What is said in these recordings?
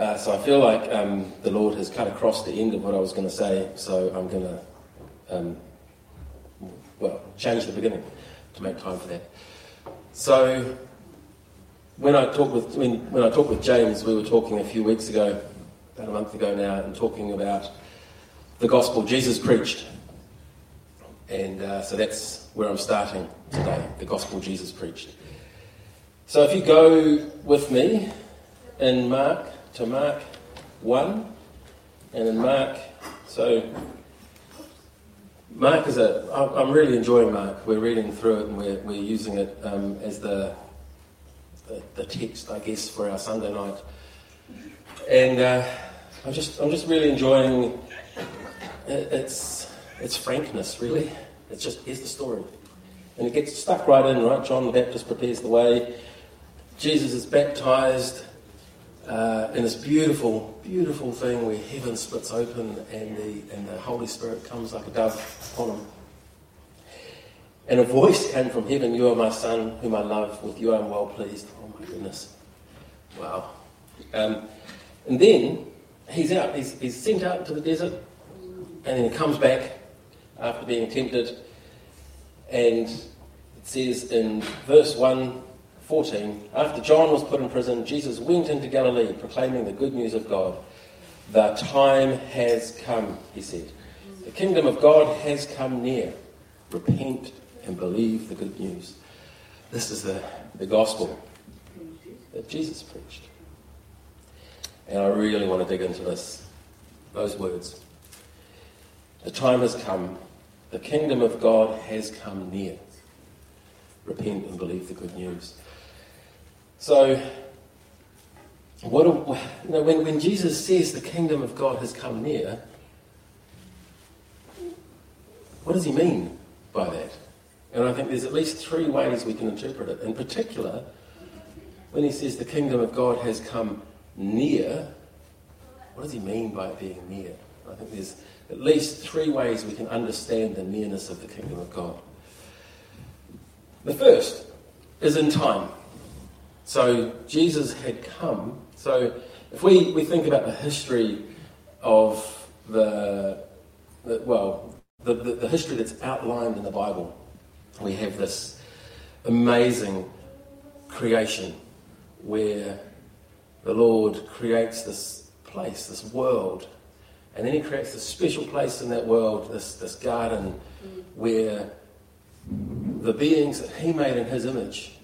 Uh, so I feel like um, the Lord has cut across the end of what I was going to say, so I'm going to, um, well, change the beginning to make time for that. So when I talked with when, when I talked with James, we were talking a few weeks ago, about a month ago now, and talking about the gospel Jesus preached. And uh, so that's where I'm starting today, the gospel Jesus preached. So if you go with me in Mark to Mark 1, and in Mark, so Mark is a, I'm really enjoying Mark. We're reading through it and we're, we're using it um, as the, the, the, text, I guess, for our Sunday night. And uh, I'm, just, I'm just really enjoying its, its frankness, really. It's just, here's the story. And it gets stuck right in, right? John the Baptist prepares the way. Jesus is baptized uh, in this beautiful, beautiful thing where heaven splits open and the, and the Holy Spirit comes like a dove upon him. And a voice came from heaven, You are my son, whom I love, with you I am well pleased. Oh my goodness. Wow. Um, and then he's out, he's, he's sent out into the desert, and then he comes back after being tempted. And it says in verse 1 14, after John was put in prison, Jesus went into Galilee proclaiming the good news of God. The time has come, he said. The kingdom of God has come near. Repent and believe the good news. This is the, the gospel that Jesus preached. And I really want to dig into this, those words. The time has come. The kingdom of God has come near. Repent and believe the good news. So, what, you know, when, when Jesus says the kingdom of God has come near, what does he mean by that? And I think there's at least three ways we can interpret it. In particular, when he says the kingdom of God has come near, what does he mean by it being near? I think there's at least three ways we can understand the nearness of the kingdom of God. The first is in time. So Jesus had come. So if we, we think about the history of the, the well, the, the, the history that's outlined in the Bible, we have this amazing creation where the Lord creates this place, this world, and then he creates this special place in that world, this, this garden, mm. where the beings that he made in his image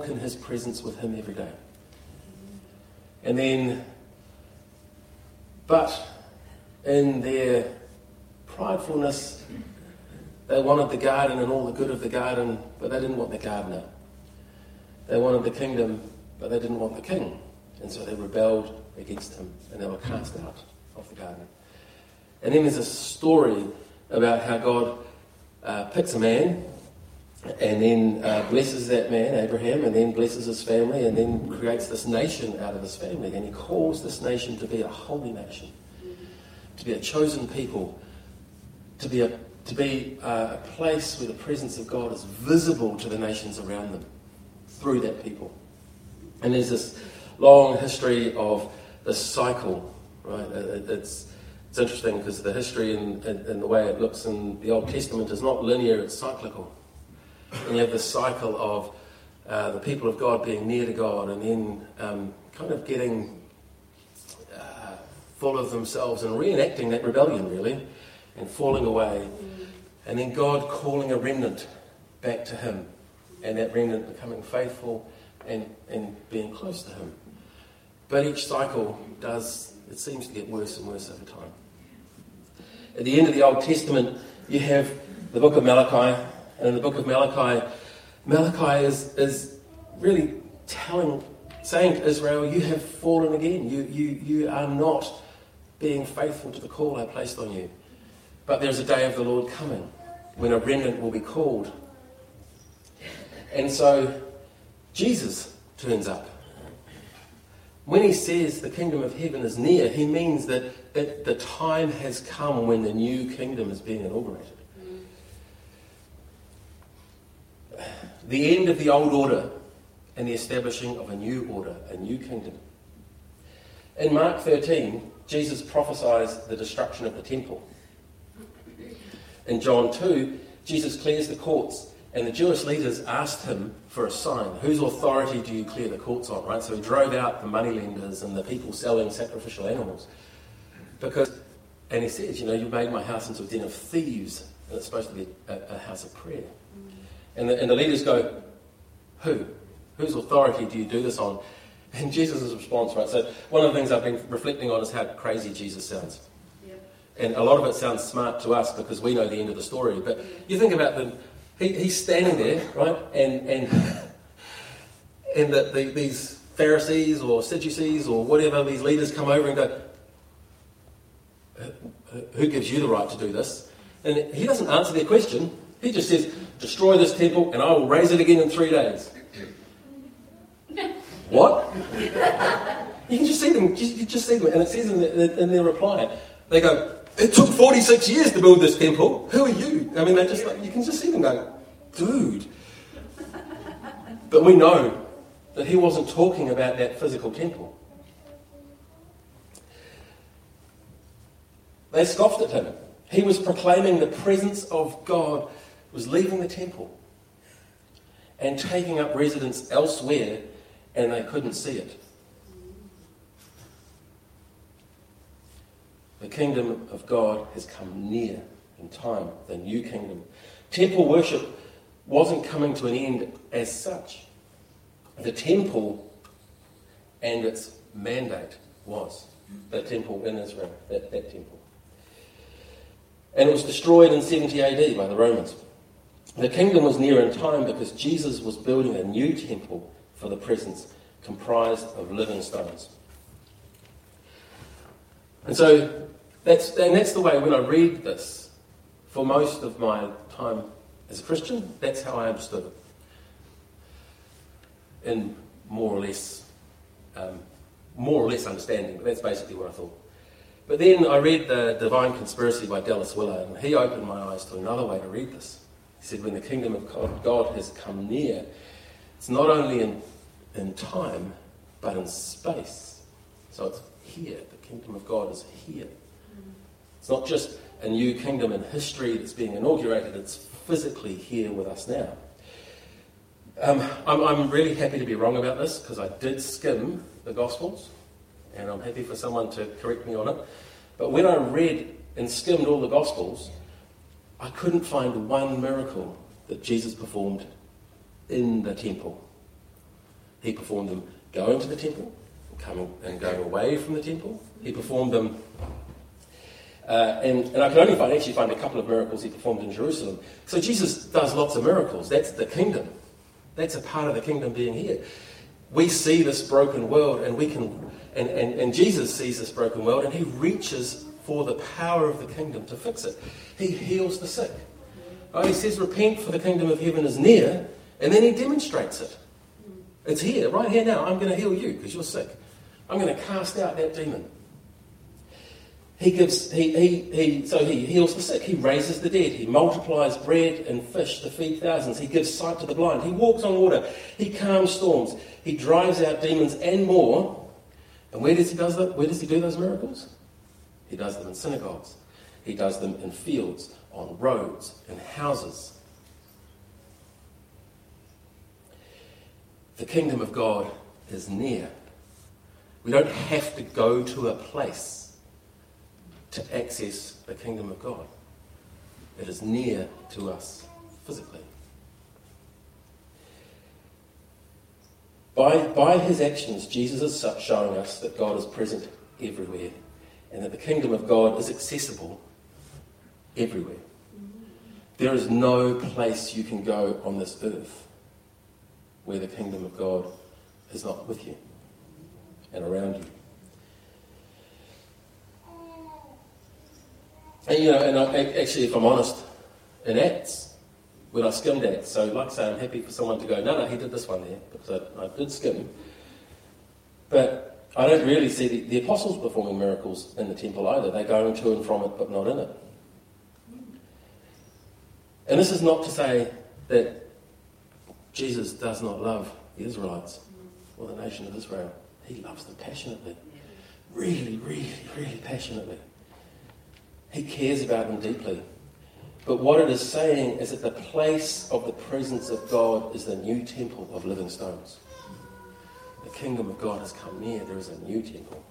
walk in his presence with him every day. And then, but in their pridefulness, they wanted the garden and all the good of the garden, but they didn't want the gardener. They wanted the kingdom, but they didn't want the king. And so they rebelled against him and they were cast out of the garden. And then there's a story about how God uh, picks a man and then uh, blesses that man, Abraham, and then blesses his family, and then creates this nation out of his family. And he calls this nation to be a holy nation, to be a chosen people, to be a, to be uh, a place where the presence of God is visible to the nations around them through that people. And there's this long history of this cycle, right? It's, it's interesting because the history and, and, and the way it looks in the Old Testament is not linear, it's cyclical. And you have this cycle of uh, the people of God being near to God and then um, kind of getting uh, full of themselves and reenacting that rebellion, really, and falling away. And then God calling a remnant back to Him, and that remnant becoming faithful and, and being close to Him. But each cycle does, it seems to get worse and worse over time. At the end of the Old Testament, you have the book of Malachi, and in the book of Malachi, Malachi is, is really telling, saying to Israel, You have fallen again. You, you, you are not being faithful to the call I placed on you. But there's a day of the Lord coming when a remnant will be called. And so Jesus turns up. When he says the kingdom of heaven is near, he means that it, the time has come when the new kingdom is being inaugurated. The end of the old order and the establishing of a new order, a new kingdom. In Mark 13, Jesus prophesies the destruction of the temple. In John 2, Jesus clears the courts, and the Jewish leaders asked him for a sign. Whose authority do you clear the courts on, right? So he drove out the moneylenders and the people selling sacrificial animals. Because, and he says, you know, you made my house into a den of thieves, and it's supposed to be a, a house of prayer. And the, and the leaders go, Who? Whose authority do you do this on? And Jesus' response, right? So, one of the things I've been reflecting on is how crazy Jesus sounds. And a lot of it sounds smart to us because we know the end of the story. But you think about the, he, he's standing there, right? And, and, and the, the, these Pharisees or Sadducees or whatever, these leaders come over and go, uh, uh, Who gives you the right to do this? And he doesn't answer their question. He just says, Destroy this temple and I will raise it again in three days. what? You can just see them. You just see them. And it says in, the, in their reply, they go, it took 46 years to build this temple. Who are you? I mean, they just like, you can just see them going, dude. But we know that he wasn't talking about that physical temple. They scoffed at him. He was proclaiming the presence of God was leaving the temple and taking up residence elsewhere, and they couldn't see it. The kingdom of God has come near in time, the new kingdom. Temple worship wasn't coming to an end as such. The temple and its mandate was the temple in Israel, that, that temple. And it was destroyed in 70 AD by the Romans. The kingdom was near in time because Jesus was building a new temple for the presence comprised of living stones. And so that's, and that's the way when I read this, for most of my time as a Christian, that's how I understood it. In more or less, um, more or less understanding, but that's basically what I thought. But then I read The Divine Conspiracy by Dallas Willard, and he opened my eyes to another way to read this. He said, When the kingdom of God has come near, it's not only in, in time, but in space. So it's here. The kingdom of God is here. It's not just a new kingdom in history that's being inaugurated, it's physically here with us now. Um, I'm, I'm, really happy to be wrong about this because I did skim the Gospels, and I'm happy for someone to correct me on it. But when I read and skimmed all the Gospels, I couldn't find one miracle that Jesus performed in the temple. He performed them going to the temple, coming and going away from the temple. He performed them uh, and, and I can only find, actually find a couple of miracles he performed in Jerusalem. So Jesus does lots of miracles. That's the kingdom. That's a part of the kingdom being here. We see this broken world and we can, and, and, and Jesus sees this broken world and he reaches for the power of the kingdom to fix it. He heals the sick. Oh, he says, repent for the kingdom of heaven is near, and then he demonstrates it. It's here, right here now. I'm going to heal you because you're sick. I'm going to cast out that demon. He gives, he, he, he, so he heals the sick, he raises the dead, he multiplies bread and fish to feed thousands, he gives sight to the blind, he walks on water, he calms storms, he drives out demons and more. And where does he does that? Where does he do those miracles? He does them in synagogues. He does them in fields, on roads, in houses. The kingdom of God is near. We don't have to go to a place to access the kingdom of God. It is near to us physically. By, by his actions, Jesus is showing us that God is present everywhere and that the kingdom of God is accessible everywhere. There is no place you can go on this earth where the kingdom of God is not with you and around you. And, you know, and I, actually, if I'm honest, in Acts, when I skimmed Acts, so like say, I'm happy for someone to go, no, no, he did this one there, because I, I did skim. But I don't really see the, the apostles performing miracles in the temple either. They're going to and from it, but not in it. And this is not to say that Jesus does not love the Israelites or the nation of Israel. He loves them passionately. really, really, really passionately. He cares about them deeply. But what it is saying is that the place of the presence of God is the new temple of living stones. The kingdom of God has come near. There is a new temple.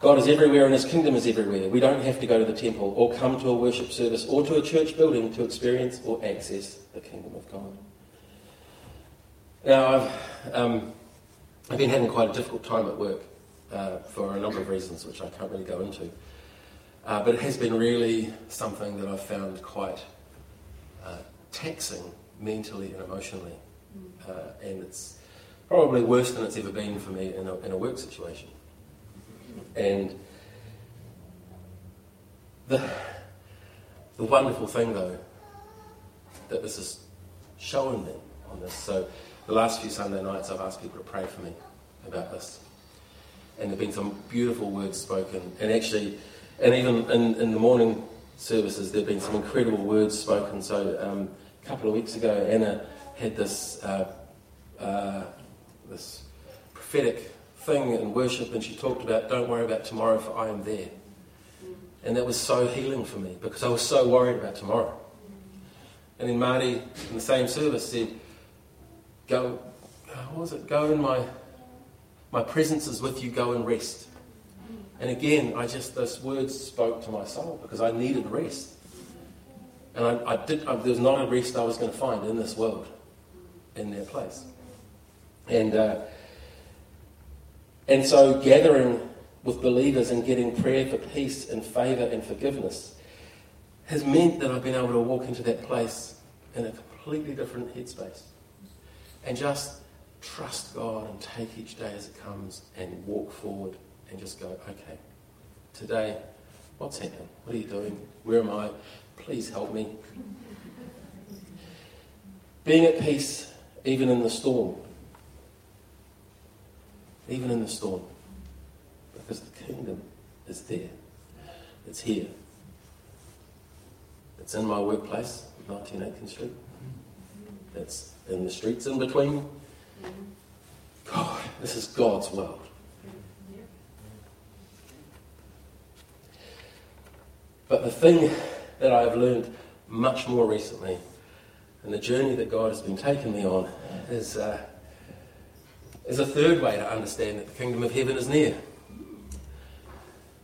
God is everywhere and His kingdom is everywhere. We don't have to go to the temple or come to a worship service or to a church building to experience or access the kingdom of God. Now, I've, um, I've been having quite a difficult time at work uh, for a number of reasons, which I can't really go into. Uh, but it has been really something that I've found quite uh, taxing mentally and emotionally. Uh, and it's probably worse than it's ever been for me in a, in a work situation. And the, the wonderful thing, though, that this is showing me on this. So, the last few Sunday nights, I've asked people to pray for me about this. And there have been some beautiful words spoken. And actually, and even in, in the morning services, there have been some incredible words spoken. So um, a couple of weeks ago, Anna had this uh, uh, this prophetic thing in worship, and she talked about, "Don't worry about tomorrow, for I am there." And that was so healing for me because I was so worried about tomorrow. And then Marty, in the same service, said, "Go, uh, what was it? Go in my my presence is with you. Go and rest." And again, I just, those words spoke to my soul because I needed rest. And I, I did, I, there was not a rest I was going to find in this world, in their place. And, uh, and so gathering with believers and getting prayer for peace and favour and forgiveness has meant that I've been able to walk into that place in a completely different headspace. And just trust God and take each day as it comes and walk forward and just go, okay, today, what's happening? What are you doing? Where am I? Please help me. Being at peace, even in the storm. Even in the storm. Because the kingdom is there. It's here. It's in my workplace, 19 Aitken Street. It's in the streets in between. God, this is God's world. But the thing that I've learned much more recently, and the journey that God has been taking me on, is, uh, is a third way to understand that the kingdom of heaven is near.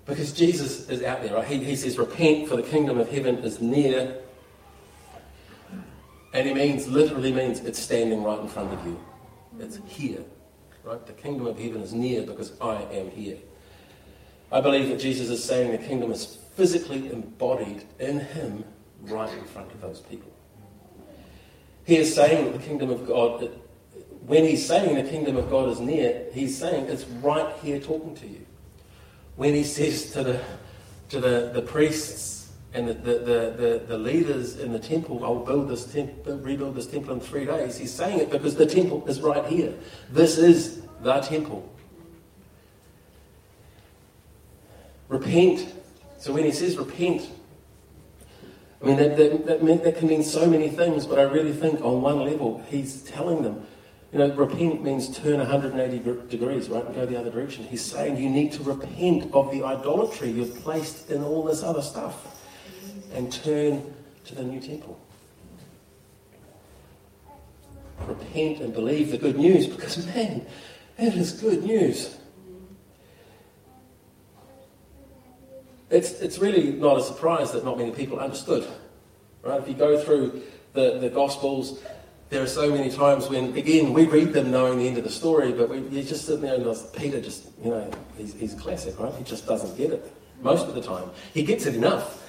Because Jesus is out there, right? He, he says, Repent, for the kingdom of heaven is near. And he means, literally means, it's standing right in front of you. It's here. Right? The kingdom of heaven is near because I am here. I believe that Jesus is saying the kingdom is physically embodied in him right in front of those people. He is saying that the kingdom of God, when he's saying the kingdom of God is near, he's saying it's right here talking to you. When he says to the, to the, the priests and the, the, the, the, leaders in the temple, I'll build this temple, rebuild this temple in three days, he's saying it because the temple is right here. This is the temple. Repent so when he says repent, I mean, that, that, that, meant, that can mean so many things, but I really think on one level, he's telling them, you know, repent means turn 180 degrees, right, and go the other direction. He's saying you need to repent of the idolatry you've placed in all this other stuff and turn to the new temple. Repent and believe the good news because, man, it is good news. it's, it's really not a surprise that not many people understood. Right? If you go through the, the Gospels, there are so many times when, again, we read them knowing the end of the story, but we, you just sit there and Peter just, you know, he's, he's classic, right? He just doesn't get it most of the time. He gets it enough.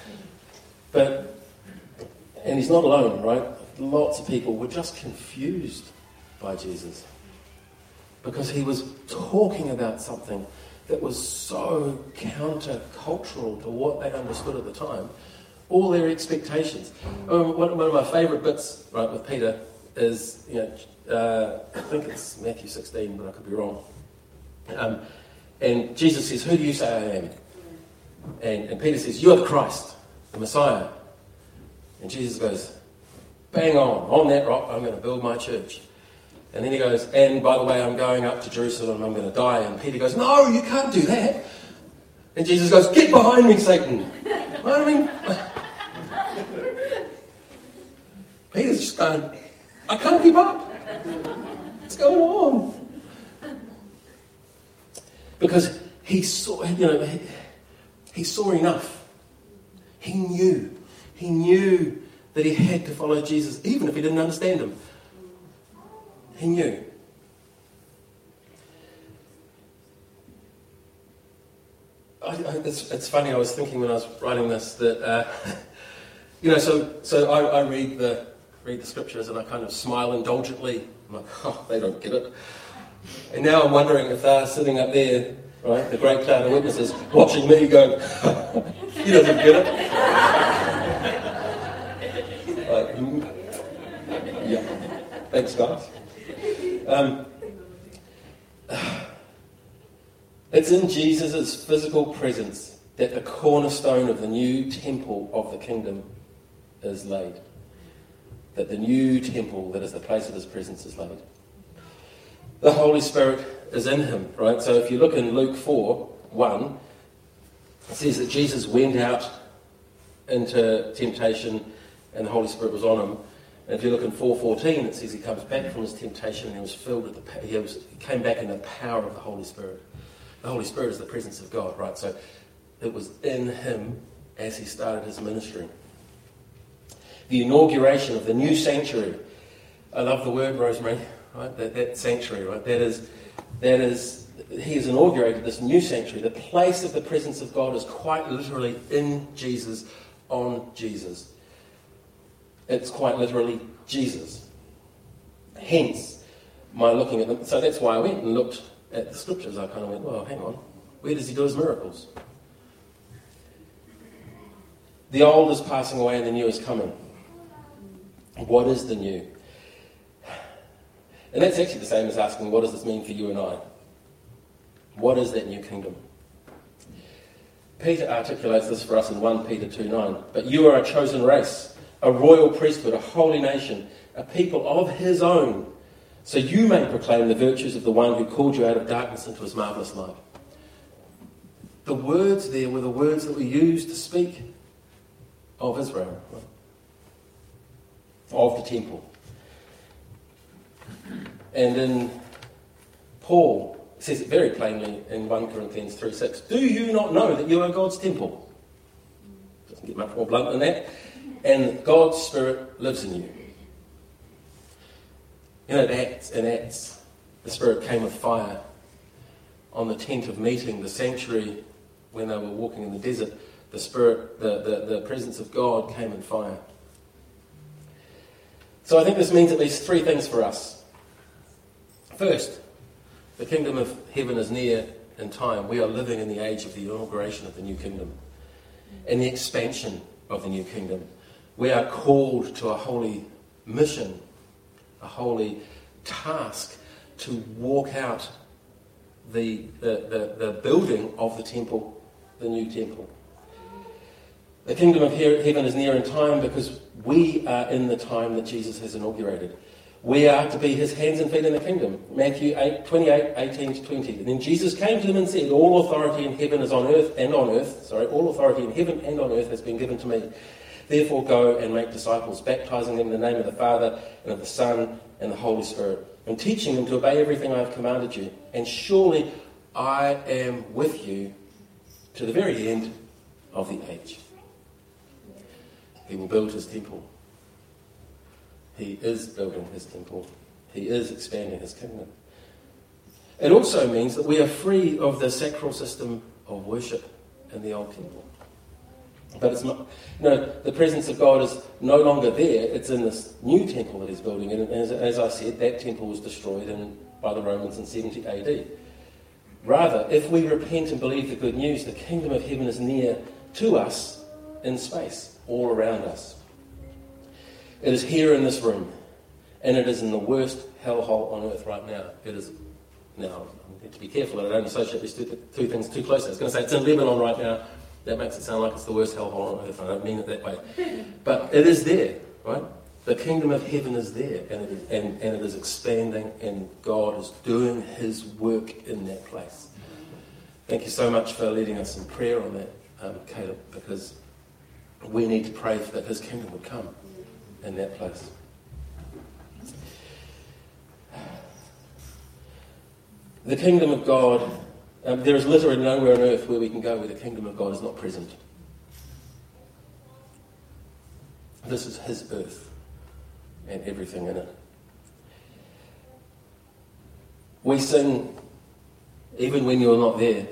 But, and he's not alone, right? Lots of people were just confused by Jesus because he was talking about something that was so counter-cultural to what they understood at the time, all their expectations. Um, one, of my favourite bits, right, with Peter is, you know, uh, I think it's Matthew 16, but I could be wrong. Um, and Jesus says, Who do you say I am? And, and Peter says, You are the Christ, the Messiah. And Jesus goes, Bang on, on that rock, I'm going to build my church. And then he goes, and by the way, I'm going up to Jerusalem, I'm going to die. And Peter goes, no, you can't do that. And Jesus goes, get behind me, Satan. I mean, Peter's just going, I can't keep up. What's going on? Because he saw, you know, he, he saw enough. He knew. He knew that he had to follow Jesus, even if he didn't understand him. He knew. I, I, it's, it's, funny, I was thinking when I was writing this that, uh, you know, so, so I, I, read, the, read the scriptures and I kind of smile indulgently. I'm like, oh, they don't get it. And now I'm wondering if they're sitting up there, right, the great cloud of witnesses, watching me going, he doesn't get it. like, mm, yeah, thanks, guys. Um, it's in Jesus' physical presence that the cornerstone of the new temple of the kingdom is laid. That the new temple that is the place of his presence is laid. The Holy Spirit is in him, right? So if you look in Luke 4 1, it says that Jesus went out into temptation and the Holy Spirit was on him. And if you look in 4.14, it says he comes back from his temptation and he was filled with the, he, was, he came back in the power of the Holy Spirit. The Holy Spirit is the presence of God, right? So it was in him as he started his ministry. The inauguration of the new sanctuary. I love the word, Rosemary, right? That, that sanctuary, right? That is, that is, he has inaugurated this new sanctuary. The place of the presence of God is quite literally in Jesus, on Jesus. It's quite literally Jesus. Hence, my looking at them. So that's why I went and looked at the scriptures. I kind of went, well, hang on. Where does he do his miracles? The old is passing away and the new is coming. What is the new? And that's actually the same as asking, what does this mean for you and I? What is that new kingdom? Peter articulates this for us in 1 Peter 2 9. But you are a chosen race a royal priesthood, a holy nation, a people of his own, so you may proclaim the virtues of the one who called you out of darkness into his marvellous light. The words there were the words that were used to speak of Israel, of the temple. And then Paul says it very plainly in 1 Corinthians 3 6. Do you not know that you are God's temple? Doesn't get much more blunt than that and God's Spirit lives in you. You know, in Acts, in Acts, the Spirit came with fire on the tent of meeting, the sanctuary, when they were walking in the desert. The Spirit, the, the, the presence of God came in fire. So I think this means at least three things for us. First, the kingdom of heaven is near in time. We are living in the age of the inauguration of the new kingdom and the expansion of the new kingdom. We are called to a holy mission, a holy task to walk out the, the, the, the building of the temple, the new temple. The kingdom of heaven is near in time because we are in the time that Jesus has inaugurated. We are to be his hands and feet in the kingdom. Matthew 8, 28, 18 to 20. And then Jesus came to them and said, All authority in heaven is on earth and on earth. Sorry, all authority in heaven and on earth has been given to me. Therefore, go and make disciples, baptizing them in the name of the Father, and of the Son, and the Holy Spirit, and teaching them to obey everything I have commanded you. And surely I am with you to the very end of the age. He will build his temple. He is building his temple. He is expanding his kingdom. It also means that we are free of the sacral system of worship in the old temple. But it's not, you know, the presence of God is no longer there. It's in this new temple that he's building. And as, as I said, that temple was destroyed in, by the Romans in 70 AD. Rather, if we repent and believe the good news, the kingdom of heaven is near to us in space, all around us. It is here in this room, and it is in the worst hellhole on earth right now. It is now. I need to be careful that I don't associate these two, two things too closely. I was going to say it's in Lebanon right now. That makes it sound like it's the worst hellhole on earth. I don't mean it that way. But it is there, right? The kingdom of heaven is there and it is, and, and it is expanding, and God is doing his work in that place. Thank you so much for leading us in prayer on that, um, Caleb, because we need to pray that his kingdom would come in that place. The kingdom of God, um, there is literally nowhere on earth where we can go where the kingdom of God is not present. This is his earth and everything in it. We sing even when you're not there.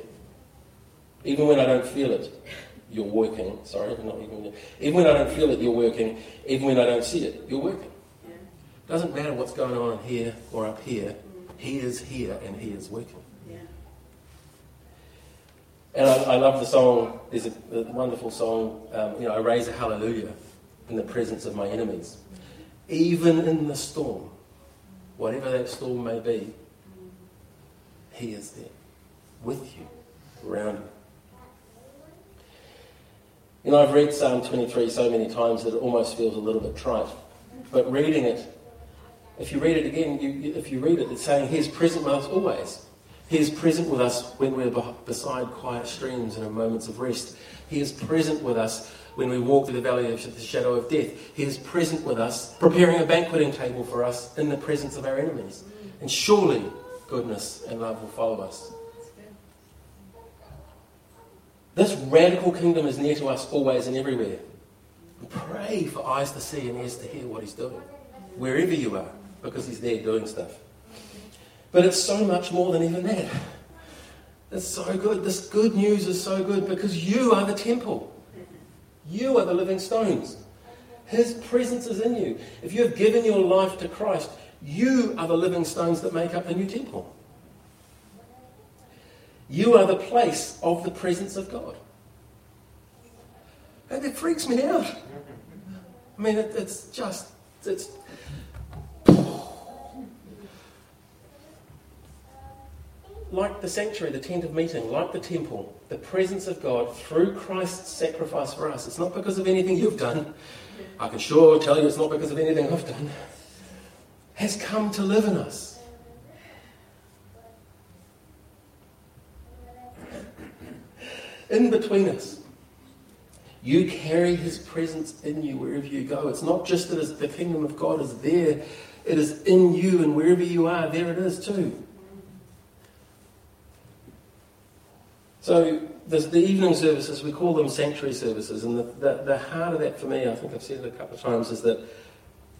Even when I don't feel it, you're working. Sorry, not even. Even when I don't feel it, you're working. Even when I don't see it, you're working. Yeah. Doesn't matter what's going on here or up here. He is here and He is working. Yeah. And I, I, love the song. There's a, a wonderful song. Um, you know, I raise a hallelujah in the presence of my enemies, even in the storm, whatever that storm may be. He is there with you, around you. You know, I've read Psalm 23 so many times that it almost feels a little bit trite. But reading it, if you read it again, you, if you read it, it's saying He's present with us always. He is present with us when we're beside quiet streams and in moments of rest. He is present with us when we walk through the valley of the shadow of death. He is present with us, preparing a banqueting table for us in the presence of our enemies. And surely goodness and love will follow us. This radical kingdom is near to us always and everywhere. Pray for eyes to see and ears to hear what He's doing, wherever you are, because He's there doing stuff. But it's so much more than even that. It's so good. This good news is so good because you are the temple. You are the living stones. His presence is in you. If you have given your life to Christ, you are the living stones that make up the new temple. You are the place of the presence of God. And it freaks me out. I mean, it, it's just, it's. Like the sanctuary, the tent of meeting, like the temple, the presence of God through Christ's sacrifice for us. It's not because of anything you've done. I can sure tell you it's not because of anything I've done. Has come to live in us. In between us. You carry his presence in you wherever you go. It's not just that the kingdom of God is there, it is in you, and wherever you are, there it is too. So, there's the evening services, we call them sanctuary services, and the, the, the heart of that for me, I think I've said it a couple of times, is that,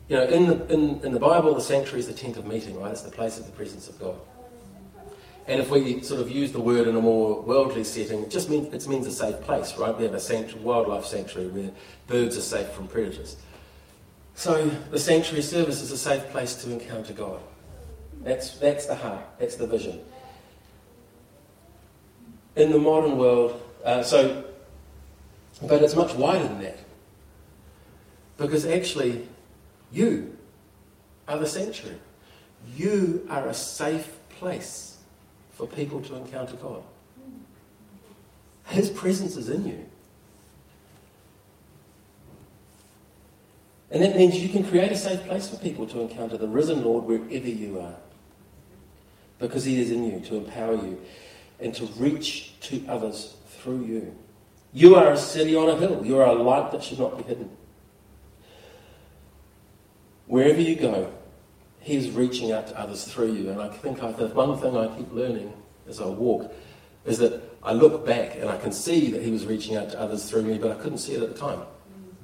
you know, in the, in, in the Bible, the sanctuary is the tent of meeting, right? It's the place of the presence of God. And if we sort of use the word in a more worldly setting, it just means it means a safe place, right? We have a sanctuary, wildlife sanctuary where birds are safe from predators. So the sanctuary service is a safe place to encounter God. That's, that's the heart, that's the vision. In the modern world, uh, so, but it's much wider than that. Because actually, you are the sanctuary. You are a safe place for people to encounter God. His presence is in you. And that means you can create a safe place for people to encounter the risen Lord wherever you are. Because He is in you to empower you and to reach to others through you. You are a city on a hill. You are a light that should not be hidden. Wherever you go, He's reaching out to others through you. And I think I, the one thing I keep learning as I walk is that I look back and I can see that He was reaching out to others through me, but I couldn't see it at the time.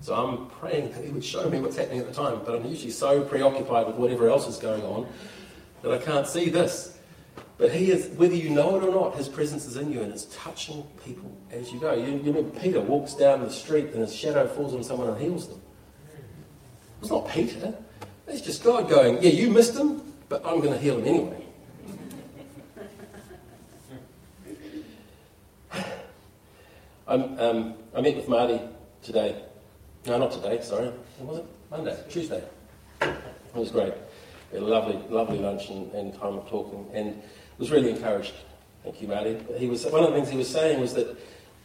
So I'm praying that He would show me what's happening at the time, but I'm usually so preoccupied with whatever else is going on that I can't see this. But He is, whether you know it or not, His presence is in you and it's touching people as you go. You, you remember Peter walks down the street and his shadow falls on someone and heals them. It's not Peter. It's just God going, yeah, you missed him, but I'm going to heal him anyway. um, I met with Marty today. No, not today, sorry. When was it? Monday, Tuesday. It was great. We had a lovely, lovely lunch and, and time of talking, and was really encouraged. Thank you, Marty. He was, one of the things he was saying was that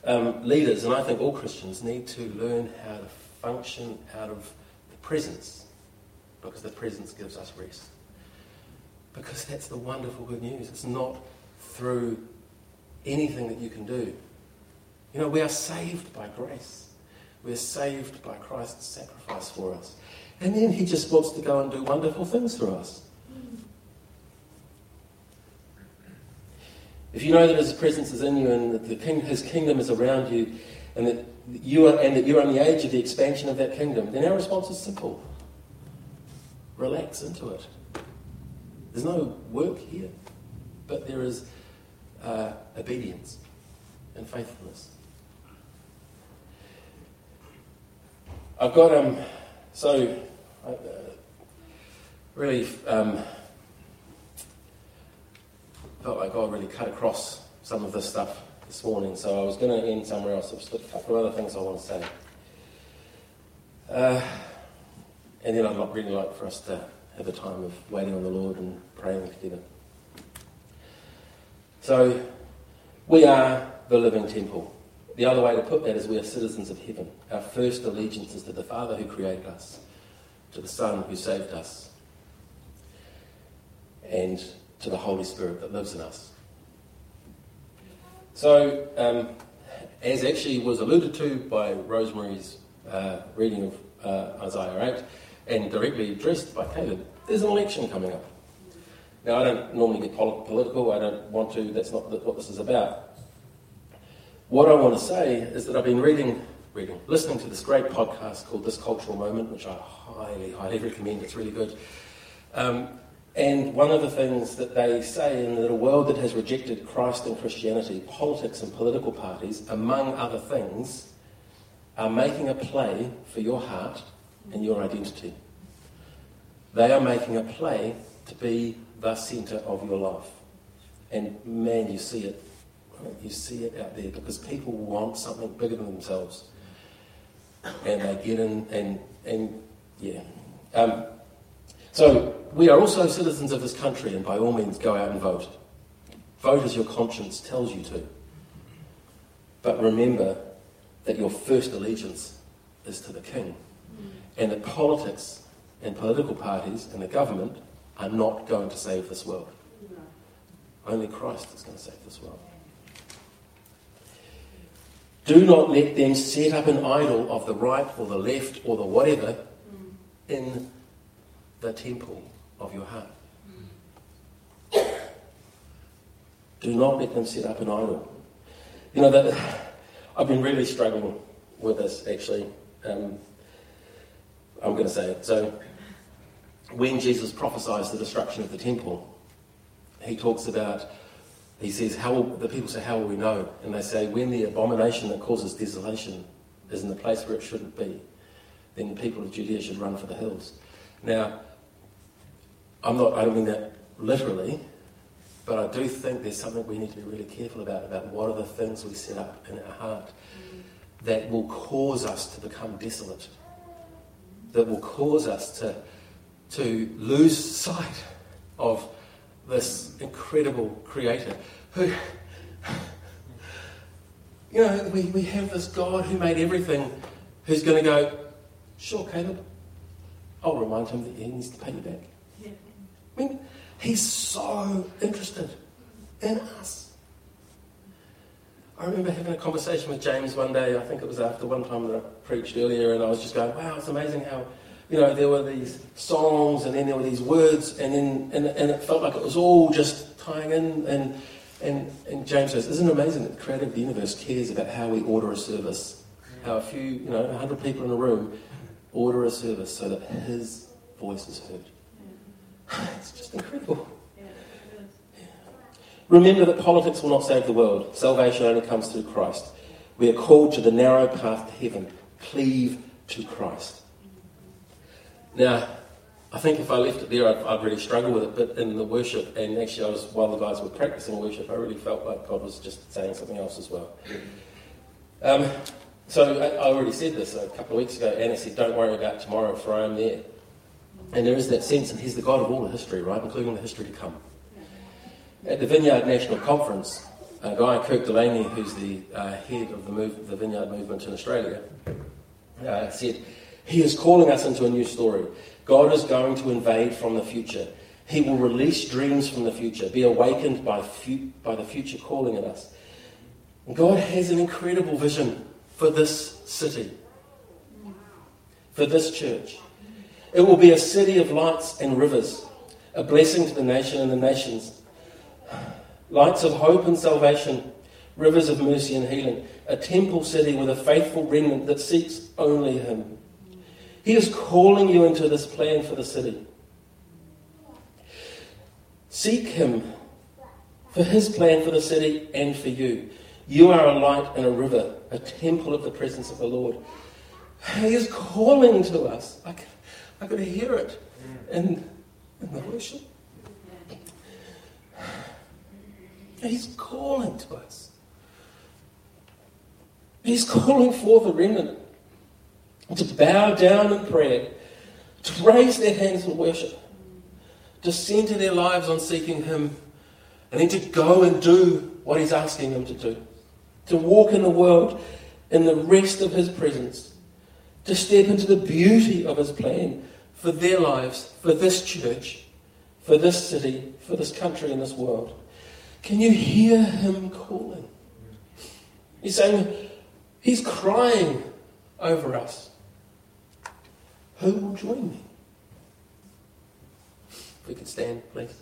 um, leaders, and I think all Christians, need to learn how to function out of the presence because the presence gives us rest. Because that's the wonderful good news. It's not through anything that you can do. You know, we are saved by grace. We're saved by Christ's sacrifice for us. And then he just wants to go and do wonderful things for us. If you know that His presence is in you and that king, His kingdom is around you, and that you are, and that you're on the edge of the expansion of that kingdom, then our response is simple: relax into it. There's no work here, but there is uh, obedience and faithfulness. I've got um, so uh, really um, felt like God really cut across some of this stuff this morning, so I was going to end somewhere else. I've just got a couple of other things I want to say. Uh, and then I'd really like for us to have a time of waiting on the Lord and praying together. So, we are the living temple. The other way to put that is we are citizens of heaven. Our first allegiance is to the Father who created us, to the Son who saved us, and to the Holy Spirit that lives in us. So, um, as actually was alluded to by Rosemary's uh, reading of uh, Isaiah 8, and directly addressed by Caleb, there's an election coming up. Now, I don't normally get political, I don't want to, that's not what this is about. What I want to say is that I've been reading, reading, listening to this great podcast called This Cultural Moment, which I highly, highly recommend. It's really good. Um, and one of the things that they say in that a world that has rejected Christ and Christianity, politics and political parties, among other things, are making a play for your heart and your identity. They are making a play to be the centre of your life. And man, you see it. You see it out there because people want something bigger than themselves. And they get in and, and yeah. Um, so we are also citizens of this country, and by all means, go out and vote. Vote as your conscience tells you to. But remember that your first allegiance is to the king, and that politics and political parties and the government are not going to save this world. Only Christ is going to save this world. Do not let them set up an idol of the right or the left or the whatever in the temple of your heart. Do not let them set up an idol. You know that I've been really struggling with this actually. Um, I'm going to say it. So, when Jesus prophesies the destruction of the temple, he talks about. He says, "How will, the people say, how will we know?" And they say, "When the abomination that causes desolation is in the place where it shouldn't be, then the people of Judea should run for the hills." Now, I'm not, I don't mean that literally, but I do think there's something we need to be really careful about, about what are the things we set up in our heart that will cause us to become desolate, that will cause us to, to lose sight of this incredible creator who, you know, we, we have this God who made everything who's going to go, sure, Caleb, I'll remind him that he needs to pay you back. I mean, he's so interested in us. I remember having a conversation with James one day, I think it was after one time that I preached earlier, and I was just going, wow, it's amazing how, you know, there were these songs and then there were these words, and then and, and it felt like it was all just tying in. And, and, and James says, Isn't it amazing that the creator of the universe cares about how we order a service? How a few, you know, 100 people in a room order a service so that his voice is heard. It's just incredible. Remember that politics will not save the world. Salvation only comes through Christ. We are called to the narrow path to heaven. Cleave to Christ. Now, I think if I left it there, I'd, I'd, really struggle with it. But in the worship, and actually, I was while the guys were practicing worship, I really felt like God was just saying something else as well. Um, so I, I already said this a couple of weeks ago. Anna said, "Don't worry about tomorrow, for I am there." And there is that sense that he's the God of all the history, right, including the history to come. At the Vineyard National Conference, a guy, Kirk Delaney, who's the uh, head of the, move, the Vineyard movement in Australia, uh, said He is calling us into a new story. God is going to invade from the future. He will release dreams from the future, be awakened by, fu- by the future calling at us. God has an incredible vision for this city, for this church. It will be a city of lights and rivers, a blessing to the nation and the nations. Lights of hope and salvation, rivers of mercy and healing, a temple city with a faithful remnant that seeks only Him. He is calling you into this plan for the city. Seek Him for His plan for the city and for you. You are a light and a river, a temple of the presence of the Lord. He is calling to us. I, I could hear it in, in the worship. He's calling to us. He's calling for the remnant to bow down in prayer, to raise their hands in worship, to center their lives on seeking Him, and then to go and do what He's asking them to do, to walk in the world in the rest of His presence, to step into the beauty of His plan for their lives, for this church, for this city, for this country and this world. Can you hear Him calling? He's saying, He's crying over us. Who will join me? If we could stand, please.